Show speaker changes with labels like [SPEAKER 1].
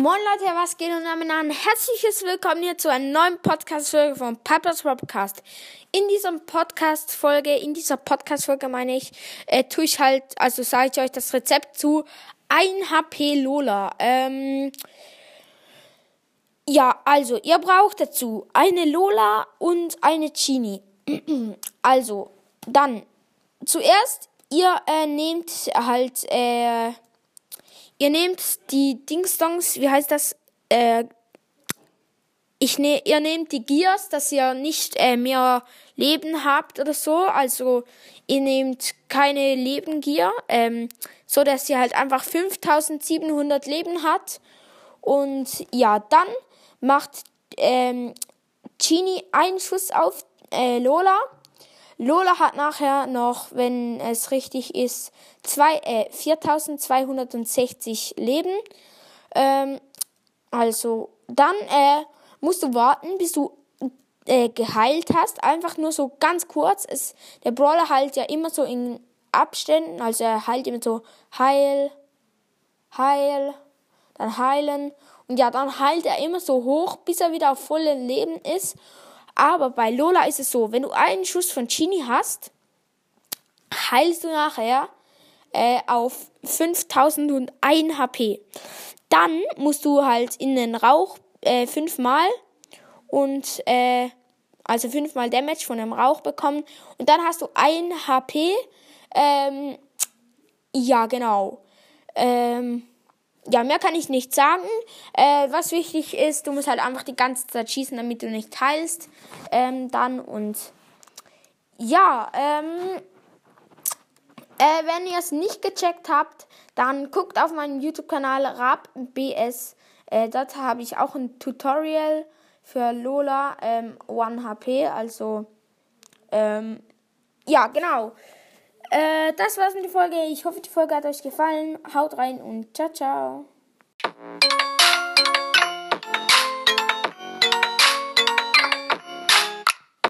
[SPEAKER 1] Moin Leute, was geht und damit ein herzliches Willkommen hier zu einer neuen Podcast-Folge von Piper's Podcast. In dieser Podcast-Folge, in dieser Podcast-Folge meine ich, äh, tue ich halt, also sage ich euch das Rezept zu 1 HP Lola. Ähm, ja, also, ihr braucht dazu eine Lola und eine Genie. also, dann, zuerst, ihr äh, nehmt halt, äh, ihr nehmt die Dingsdongs, wie heißt das? Äh, ich ne, ihr nehmt die Gears, dass ihr nicht äh, mehr Leben habt oder so. Also ihr nehmt keine Lebengier, ähm, so dass ihr halt einfach 5700 Leben hat. Und ja, dann macht ähm, Genie einen Schuss auf äh, Lola Lola hat nachher noch, wenn es richtig ist, zwei, äh, 4260 Leben. Ähm, also dann äh, musst du warten, bis du äh, geheilt hast. Einfach nur so ganz kurz. Es, der Brawler heilt ja immer so in Abständen. Also er heilt immer so Heil, Heil, dann heilen. Und ja, dann heilt er immer so hoch, bis er wieder auf vollem Leben ist. Aber bei Lola ist es so, wenn du einen Schuss von Genie hast, heilst du nachher äh, auf 5001 HP. Dann musst du halt in den Rauch äh, fünfmal und äh, also fünfmal Damage von dem Rauch bekommen und dann hast du ein HP. Ähm, ja, genau. Ähm, ja, mehr kann ich nicht sagen. Äh, was wichtig ist, du musst halt einfach die ganze Zeit schießen, damit du nicht teilst. Ähm, dann und ja, ähm, äh, wenn ihr es nicht gecheckt habt, dann guckt auf meinen YouTube-Kanal RabBS. Äh, dort habe ich auch ein Tutorial für Lola ähm, 1 HP. Also, ähm, ja, genau. Äh, das war's mit der Folge. Ich hoffe, die Folge hat euch gefallen. Haut rein und ciao, ciao.